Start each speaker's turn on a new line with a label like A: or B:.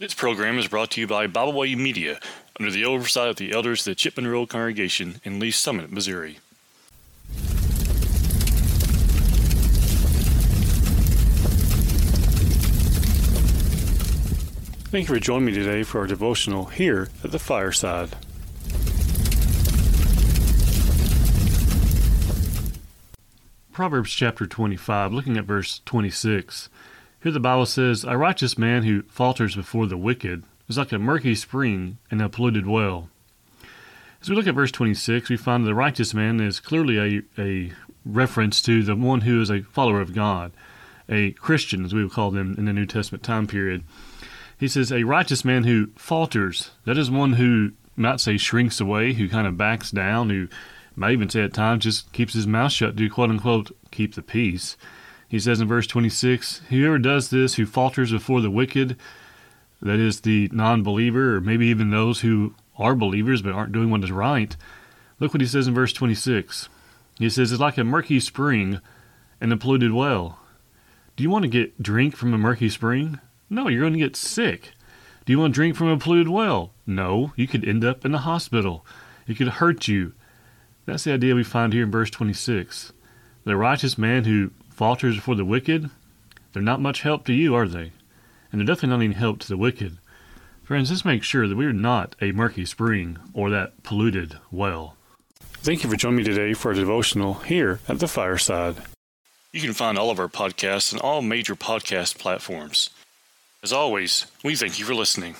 A: This program is brought to you by Bible Media under the oversight of the elders of the Chipman Road Congregation in Lee's Summit, Missouri. Thank you for joining me today for our devotional here at the fireside. Proverbs chapter 25, looking at verse 26. Here the Bible says, A righteous man who falters before the wicked is like a murky spring in a polluted well. As we look at verse 26, we find the righteous man is clearly a, a reference to the one who is a follower of God, a Christian, as we would call them in the New Testament time period. He says, A righteous man who falters, that is one who might say shrinks away, who kind of backs down, who might even say at times just keeps his mouth shut to quote unquote keep the peace. He says in verse 26 Whoever does this, who falters before the wicked, that is the non believer, or maybe even those who are believers but aren't doing what is right, look what he says in verse 26. He says, It's like a murky spring and a polluted well. Do you want to get drink from a murky spring? No, you're going to get sick. Do you want to drink from a polluted well? No, you could end up in the hospital. It could hurt you. That's the idea we find here in verse 26. The righteous man who falters before the wicked, they're not much help to you, are they? And they're definitely not any help to the wicked. Friends, let's make sure that we're not a murky spring or that polluted well. Thank you for joining me today for a devotional here at the fireside. You can find all of our podcasts on all major podcast platforms. As always, we thank you for listening.